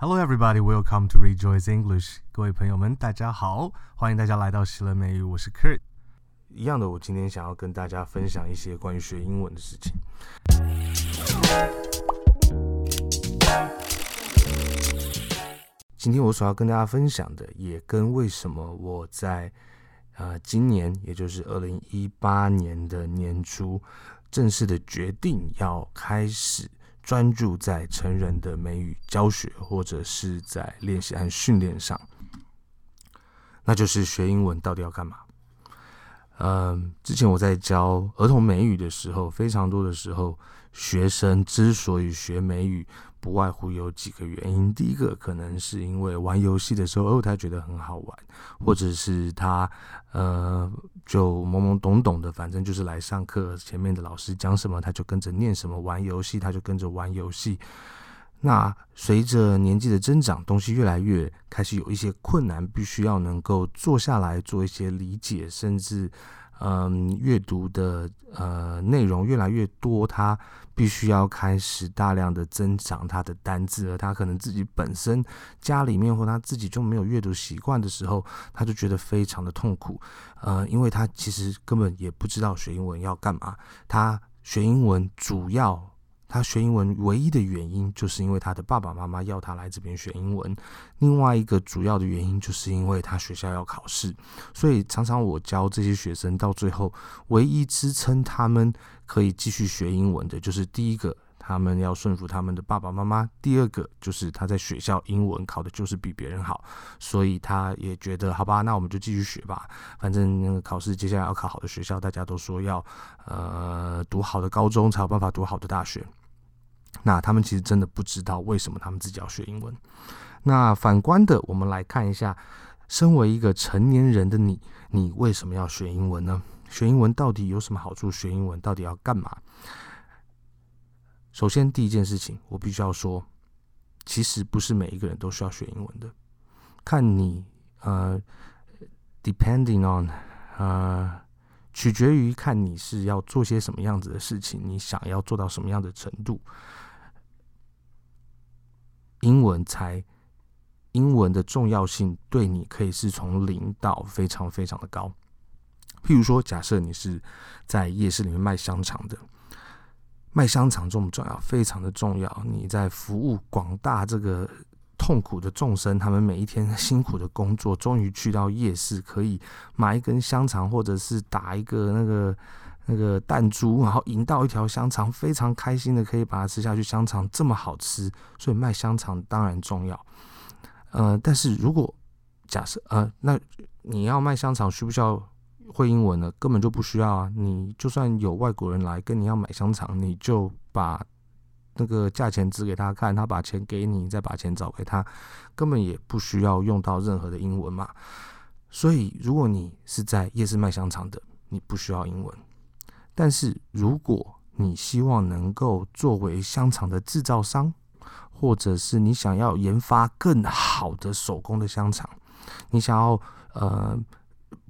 Hello, everybody. Welcome to Rejoice English. 各位朋友们，大家好，欢迎大家来到喜乐美语。我是 Kurt。一样的，我今天想要跟大家分享一些关于学英文的事情。今天我所要跟大家分享的，也跟为什么我在呃今年，也就是二零一八年的年初，正式的决定要开始。专注在成人的美语教学，或者是在练习和训练上，那就是学英文到底要干嘛？嗯，之前我在教儿童美语的时候，非常多的时候，学生之所以学美语，不外乎有几个原因。第一个可能是因为玩游戏的时候，哦，他觉得很好玩，或者是他呃就懵懵懂懂的，反正就是来上课，前面的老师讲什么他就跟着念什么，玩游戏他就跟着玩游戏。那随着年纪的增长，东西越来越开始有一些困难，必须要能够坐下来做一些理解，甚至。嗯，阅读的呃内容越来越多，他必须要开始大量的增长他的单字，而他可能自己本身家里面或他自己就没有阅读习惯的时候，他就觉得非常的痛苦。呃，因为他其实根本也不知道学英文要干嘛，他学英文主要。他学英文唯一的原因，就是因为他的爸爸妈妈要他来这边学英文。另外一个主要的原因，就是因为他学校要考试。所以常常我教这些学生，到最后唯一支撑他们可以继续学英文的，就是第一个，他们要顺服他们的爸爸妈妈；第二个，就是他在学校英文考的就是比别人好，所以他也觉得，好吧，那我们就继续学吧。反正考试接下来要考好的学校，大家都说要呃读好的高中才有办法读好的大学。那他们其实真的不知道为什么他们自己要学英文。那反观的，我们来看一下，身为一个成年人的你，你为什么要学英文呢？学英文到底有什么好处？学英文到底要干嘛？首先，第一件事情，我必须要说，其实不是每一个人都需要学英文的。看你，呃，depending on，呃，取决于看你是要做些什么样子的事情，你想要做到什么样的程度。英文才，英文的重要性对你可以是从零到非常非常的高。譬如说，假设你是在夜市里面卖香肠的，卖香肠重不重要？非常的重要。你在服务广大这个痛苦的众生，他们每一天辛苦的工作，终于去到夜市，可以买一根香肠，或者是打一个那个。那个弹珠，然后赢到一条香肠，非常开心的可以把它吃下去。香肠这么好吃，所以卖香肠当然重要。呃，但是如果假设呃，那你要卖香肠需不需要会英文呢？根本就不需要啊！你就算有外国人来跟你要买香肠，你就把那个价钱指给他看，他把钱给你，再把钱找给他，根本也不需要用到任何的英文嘛。所以，如果你是在夜市卖香肠的，你不需要英文。但是，如果你希望能够作为香肠的制造商，或者是你想要研发更好的手工的香肠，你想要呃，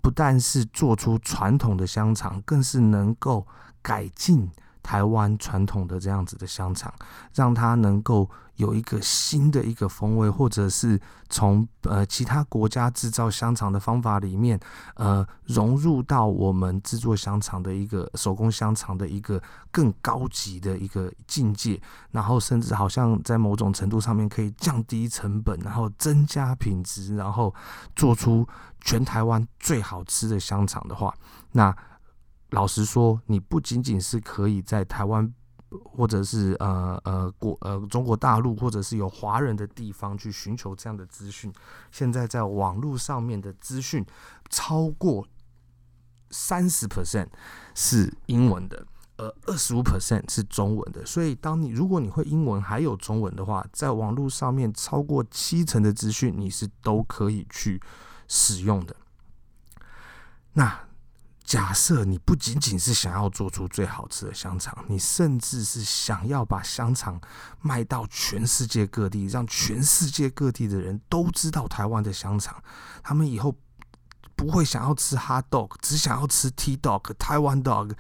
不但是做出传统的香肠，更是能够改进台湾传统的这样子的香肠，让它能够。有一个新的一个风味，或者是从呃其他国家制造香肠的方法里面，呃融入到我们制作香肠的一个手工香肠的一个更高级的一个境界，然后甚至好像在某种程度上面可以降低成本，然后增加品质，然后做出全台湾最好吃的香肠的话，那老实说，你不仅仅是可以在台湾。或者是呃呃国呃中国大陆，或者是有华人的地方去寻求这样的资讯。现在在网络上面的资讯超过三十 percent 是英文的，而二十五 percent 是中文的。所以，当你如果你会英文还有中文的话，在网络上面超过七成的资讯你是都可以去使用的。那。假设你不仅仅是想要做出最好吃的香肠，你甚至是想要把香肠卖到全世界各地，让全世界各地的人都知道台湾的香肠，他们以后不会想要吃 hot dog，只想要吃 T dog、台湾 dog，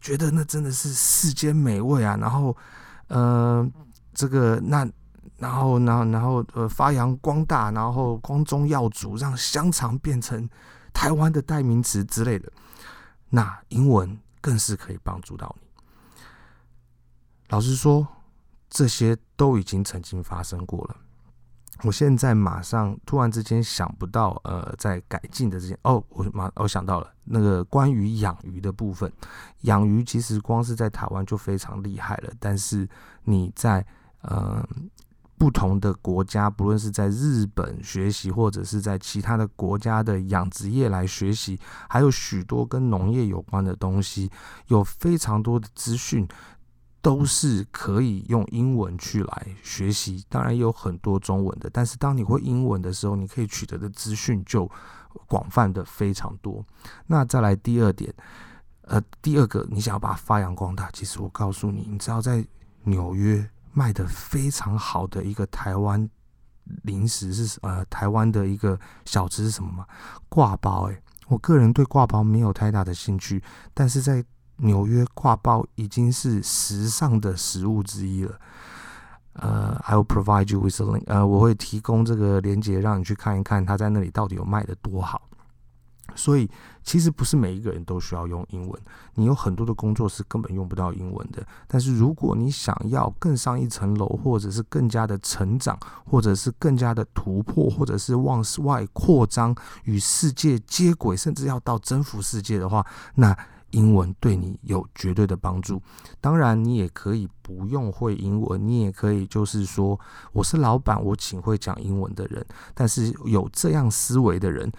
觉得那真的是世间美味啊！然后，呃，这个那然后，然后，然后，呃，发扬光大，然后光宗耀祖，让香肠变成台湾的代名词之类的。那英文更是可以帮助到你。老实说，这些都已经曾经发生过了。我现在马上突然之间想不到，呃，在改进的这些哦，我马我想到了那个关于养鱼的部分。养鱼其实光是在台湾就非常厉害了，但是你在呃。不同的国家，不论是在日本学习，或者是在其他的国家的养殖业来学习，还有许多跟农业有关的东西，有非常多的资讯都是可以用英文去来学习。当然也有很多中文的，但是当你会英文的时候，你可以取得的资讯就广泛的非常多。那再来第二点，呃，第二个你想要把它发扬光大，其实我告诉你，你知道在纽约。卖的非常好的一个台湾零食是呃，台湾的一个小吃是什么吗？挂包诶，我个人对挂包没有太大的兴趣，但是在纽约挂包已经是时尚的食物之一了。呃，I will provide you with a link，呃，我会提供这个链接让你去看一看，它在那里到底有卖的多好。所以，其实不是每一个人都需要用英文。你有很多的工作是根本用不到英文的。但是，如果你想要更上一层楼，或者是更加的成长，或者是更加的突破，或者是往外扩张，与世界接轨，甚至要到征服世界的话，那英文对你有绝对的帮助。当然，你也可以不用会英文，你也可以就是说，我是老板，我请会讲英文的人。但是有这样思维的人。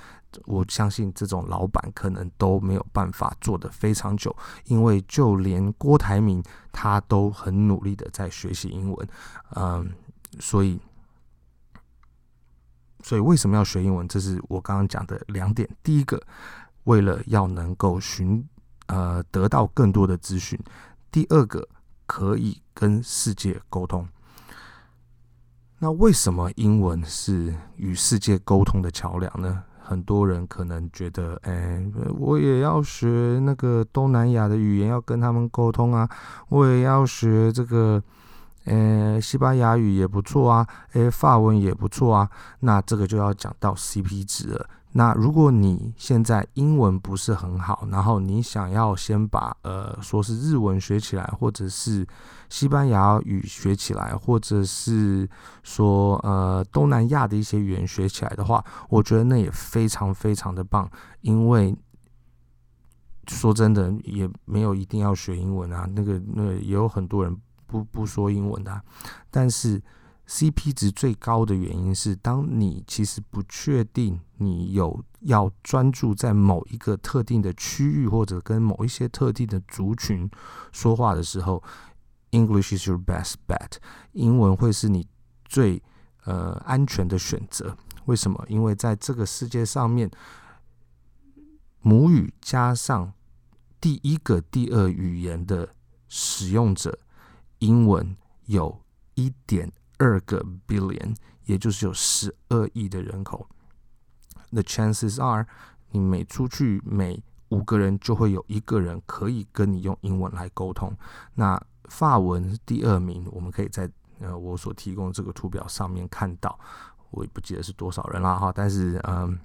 我相信这种老板可能都没有办法做得非常久，因为就连郭台铭他都很努力的在学习英文，嗯，所以，所以为什么要学英文？这是我刚刚讲的两点。第一个，为了要能够寻呃得到更多的资讯；第二个，可以跟世界沟通。那为什么英文是与世界沟通的桥梁呢？很多人可能觉得，哎、我也要学那个东南亚的语言，要跟他们沟通啊。我也要学这个，呃、西班牙语也不错啊，哎、欸，法文也不错啊。那这个就要讲到 CP 值了。那如果你现在英文不是很好，然后你想要先把呃说是日文学起来，或者是西班牙语学起来，或者是说呃东南亚的一些语言学起来的话，我觉得那也非常非常的棒。因为说真的，也没有一定要学英文啊，那个那也有很多人不不说英文的，但是。CP 值最高的原因是，当你其实不确定你有要专注在某一个特定的区域，或者跟某一些特定的族群说话的时候，English is your best bet。英文会是你最呃安全的选择。为什么？因为在这个世界上面，母语加上第一个、第二语言的使用者，英文有一点。二个 billion，也就是有十二亿的人口。The chances are，你每出去每五个人就会有一个人可以跟你用英文来沟通。那法文第二名，我们可以在呃我所提供这个图表上面看到，我也不记得是多少人了哈，但是嗯，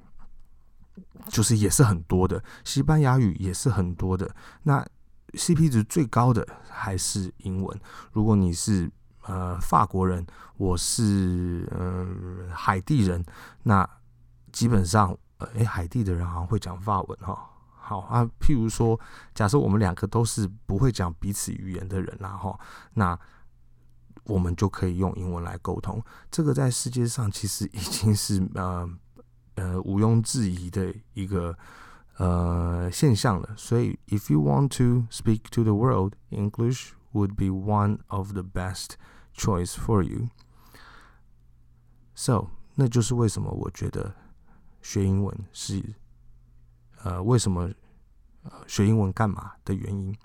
就是也是很多的。西班牙语也是很多的。那 CP 值最高的还是英文。如果你是呃，法国人，我是呃海地人，那基本上，呃，诶，海地的人好像会讲法文哈。好啊，譬如说，假设我们两个都是不会讲彼此语言的人啦哈，那我们就可以用英文来沟通。这个在世界上其实已经是呃呃毋庸置疑的一个呃现象了。所以，if you want to speak to the world, English would be one of the best. Choice for you. So，那就是为什么我觉得学英文是呃，为什么呃学英文干嘛的原因。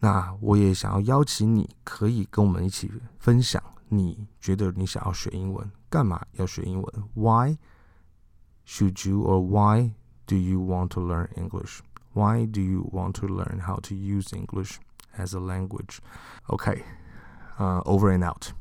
那我也想要邀请你，可以跟我们一起分享，你觉得你想要学英文，干嘛要学英文？Why should you or why do you want to learn English? Why do you want to learn how to use English as a language? Okay. Uh, over and out.